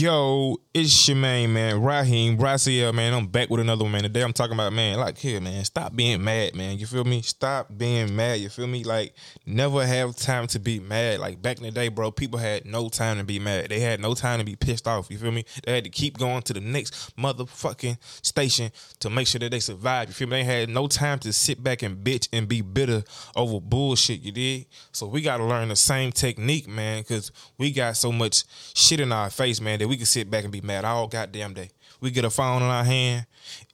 Yo, it's your main man, Raheem Braziel, man. I'm back with another one, man. Today I'm talking about, man, like here, man. Stop being mad, man. You feel me? Stop being mad. You feel me? Like, never have time to be mad. Like back in the day, bro, people had no time to be mad. They had no time to be pissed off. You feel me? They had to keep going to the next motherfucking station to make sure that they survive. You feel me? They had no time to sit back and bitch and be bitter over bullshit, you did? So we gotta learn the same technique, man, because we got so much shit in our face, man that we can sit back and be mad all goddamn day. We get a phone in our hand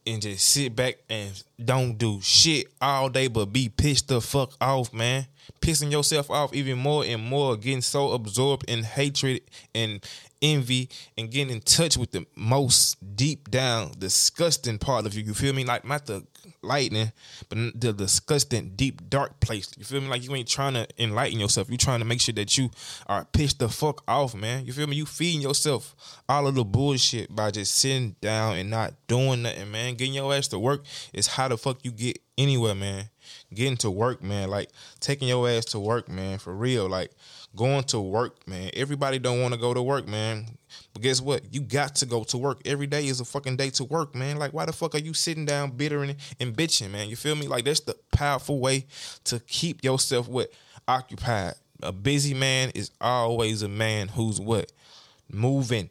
and just sit back and don't do shit all day but be pissed the fuck off, man. Pissing yourself off even more and more, getting so absorbed in hatred and envy and getting in touch with the most deep down disgusting part of you. You feel me? Like not the lightning, but the disgusting deep dark place. You feel me? Like you ain't trying to enlighten yourself. You trying to make sure that you are pissed the fuck off, man. You feel me? You feeding yourself all of the bullshit by just sitting down and not doing nothing, man. Getting your ass to work is how the fuck you get anywhere, man. Getting to work, man. Like taking your ass to work, man. For real. Like going to work, man. Everybody don't want to go to work, man. But guess what? You got to go to work. Every day is a fucking day to work, man. Like, why the fuck are you sitting down bitter and, and bitching, man? You feel me? Like, that's the powerful way to keep yourself what? Occupied. A busy man is always a man who's what? Moving.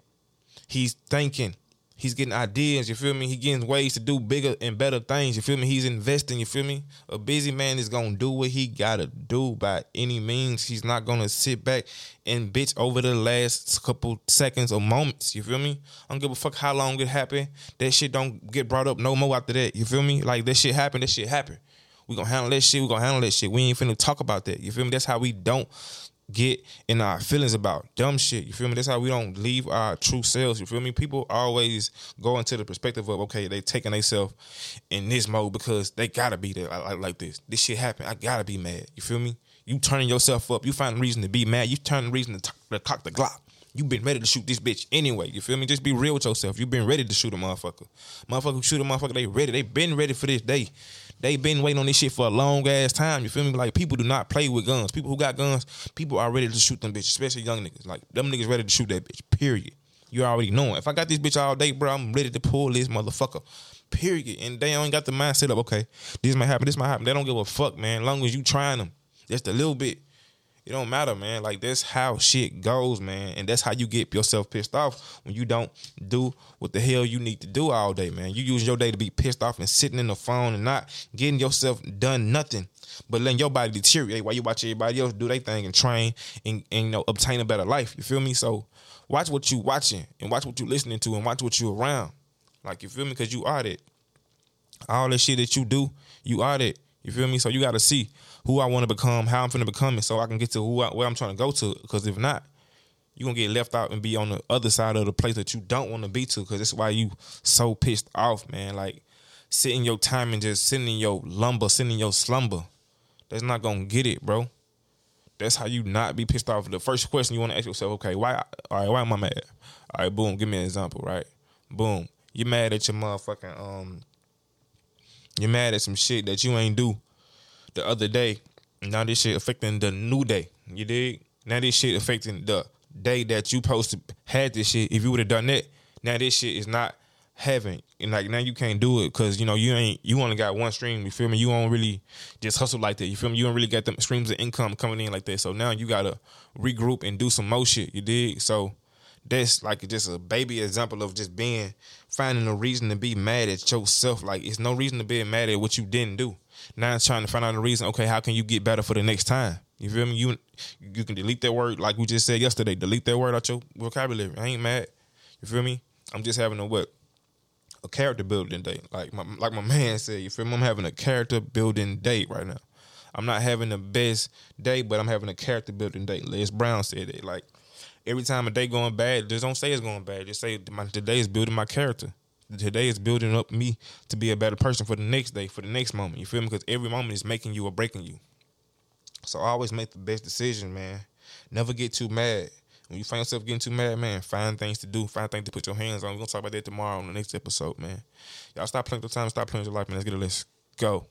He's thinking. He's getting ideas, you feel me? He getting ways to do bigger and better things, you feel me? He's investing, you feel me? A busy man is gonna do what he gotta do by any means. He's not gonna sit back and bitch over the last couple seconds or moments, you feel me? I don't give a fuck how long it happened. That shit don't get brought up no more after that, you feel me? Like that shit happened, that shit happened. We gonna handle that shit, we gonna handle that shit. We ain't finna talk about that, you feel me? That's how we don't get in our feelings about dumb shit. You feel me? That's how we don't leave our true selves. You feel me? People always go into the perspective of okay, they taking themselves in this mode because they gotta be there like, like this. This shit happened. I gotta be mad. You feel me? You turning yourself up. You find reason to be mad. You turn reason to, to cock the Glock. You been ready to shoot this bitch anyway. You feel me? Just be real with yourself. You been ready to shoot a motherfucker. Motherfucker shoot a motherfucker. They ready. They been ready for this day. They been waiting on this shit for a long ass time. You feel me? Like people do not play with guns. People who got guns, people are ready to shoot them bitches, especially young niggas. Like them niggas ready to shoot that bitch. Period. You already know. If I got this bitch all day, bro, I'm ready to pull this motherfucker. Period. And they ain't got the mindset of okay, this might happen, this might happen. They don't give a fuck, man. As long as you trying them, just a little bit. It don't matter, man. Like that's how shit goes, man. And that's how you get yourself pissed off when you don't do what the hell you need to do all day, man. You use your day to be pissed off and sitting in the phone and not getting yourself done nothing, but letting your body deteriorate while you watch everybody else do their thing and train and, and you know obtain a better life. You feel me? So watch what you watching and watch what you listening to and watch what you around. Like you feel me? Because you are that. All the shit that you do, you are that. You feel me? So you got to see who I want to become, how I'm finna become it, so I can get to who I, where I'm trying to go to. Because if not, you're gonna get left out and be on the other side of the place that you don't want to be to. Because that's why you so pissed off, man. Like sitting your time and just sitting in your lumber, sitting in your slumber. That's not gonna get it, bro. That's how you not be pissed off. The first question you want to ask yourself, okay, why? All right, why am I mad? All right, boom. Give me an example, right? Boom. You mad at your motherfucking um. You're mad at some shit that you ain't do the other day. Now this shit affecting the new day. You dig? Now this shit affecting the day that you supposed to had this shit. If you would have done that, now this shit is not having. And like now you can't do it because you know you ain't you only got one stream. You feel me? You don't really just hustle like that. You feel me? You don't really get them streams of income coming in like that. So now you gotta regroup and do some more shit. You dig? So that's like just a baby example of just being finding a reason to be mad at yourself. Like it's no reason to be mad at what you didn't do. Now it's trying to find out a reason. Okay, how can you get better for the next time? You feel me? You you can delete that word like we just said yesterday. Delete that word out your vocabulary. I ain't mad. You feel me? I'm just having a what? A character building day. Like my like my man said. You feel me? I'm having a character building day right now. I'm not having the best day, but I'm having a character building day. Les Brown said it. Like every time a day going bad, just don't say it's going bad. Just say my today is building my character. Today is building up me to be a better person for the next day, for the next moment. You feel me? Because every moment is making you or breaking you. So I always make the best decision, man. Never get too mad. When you find yourself getting too mad, man, find things to do, find things to put your hands on. We're gonna talk about that tomorrow on the next episode, man. Y'all stop playing the time, stop playing your life, man. Let's get it. Let's go.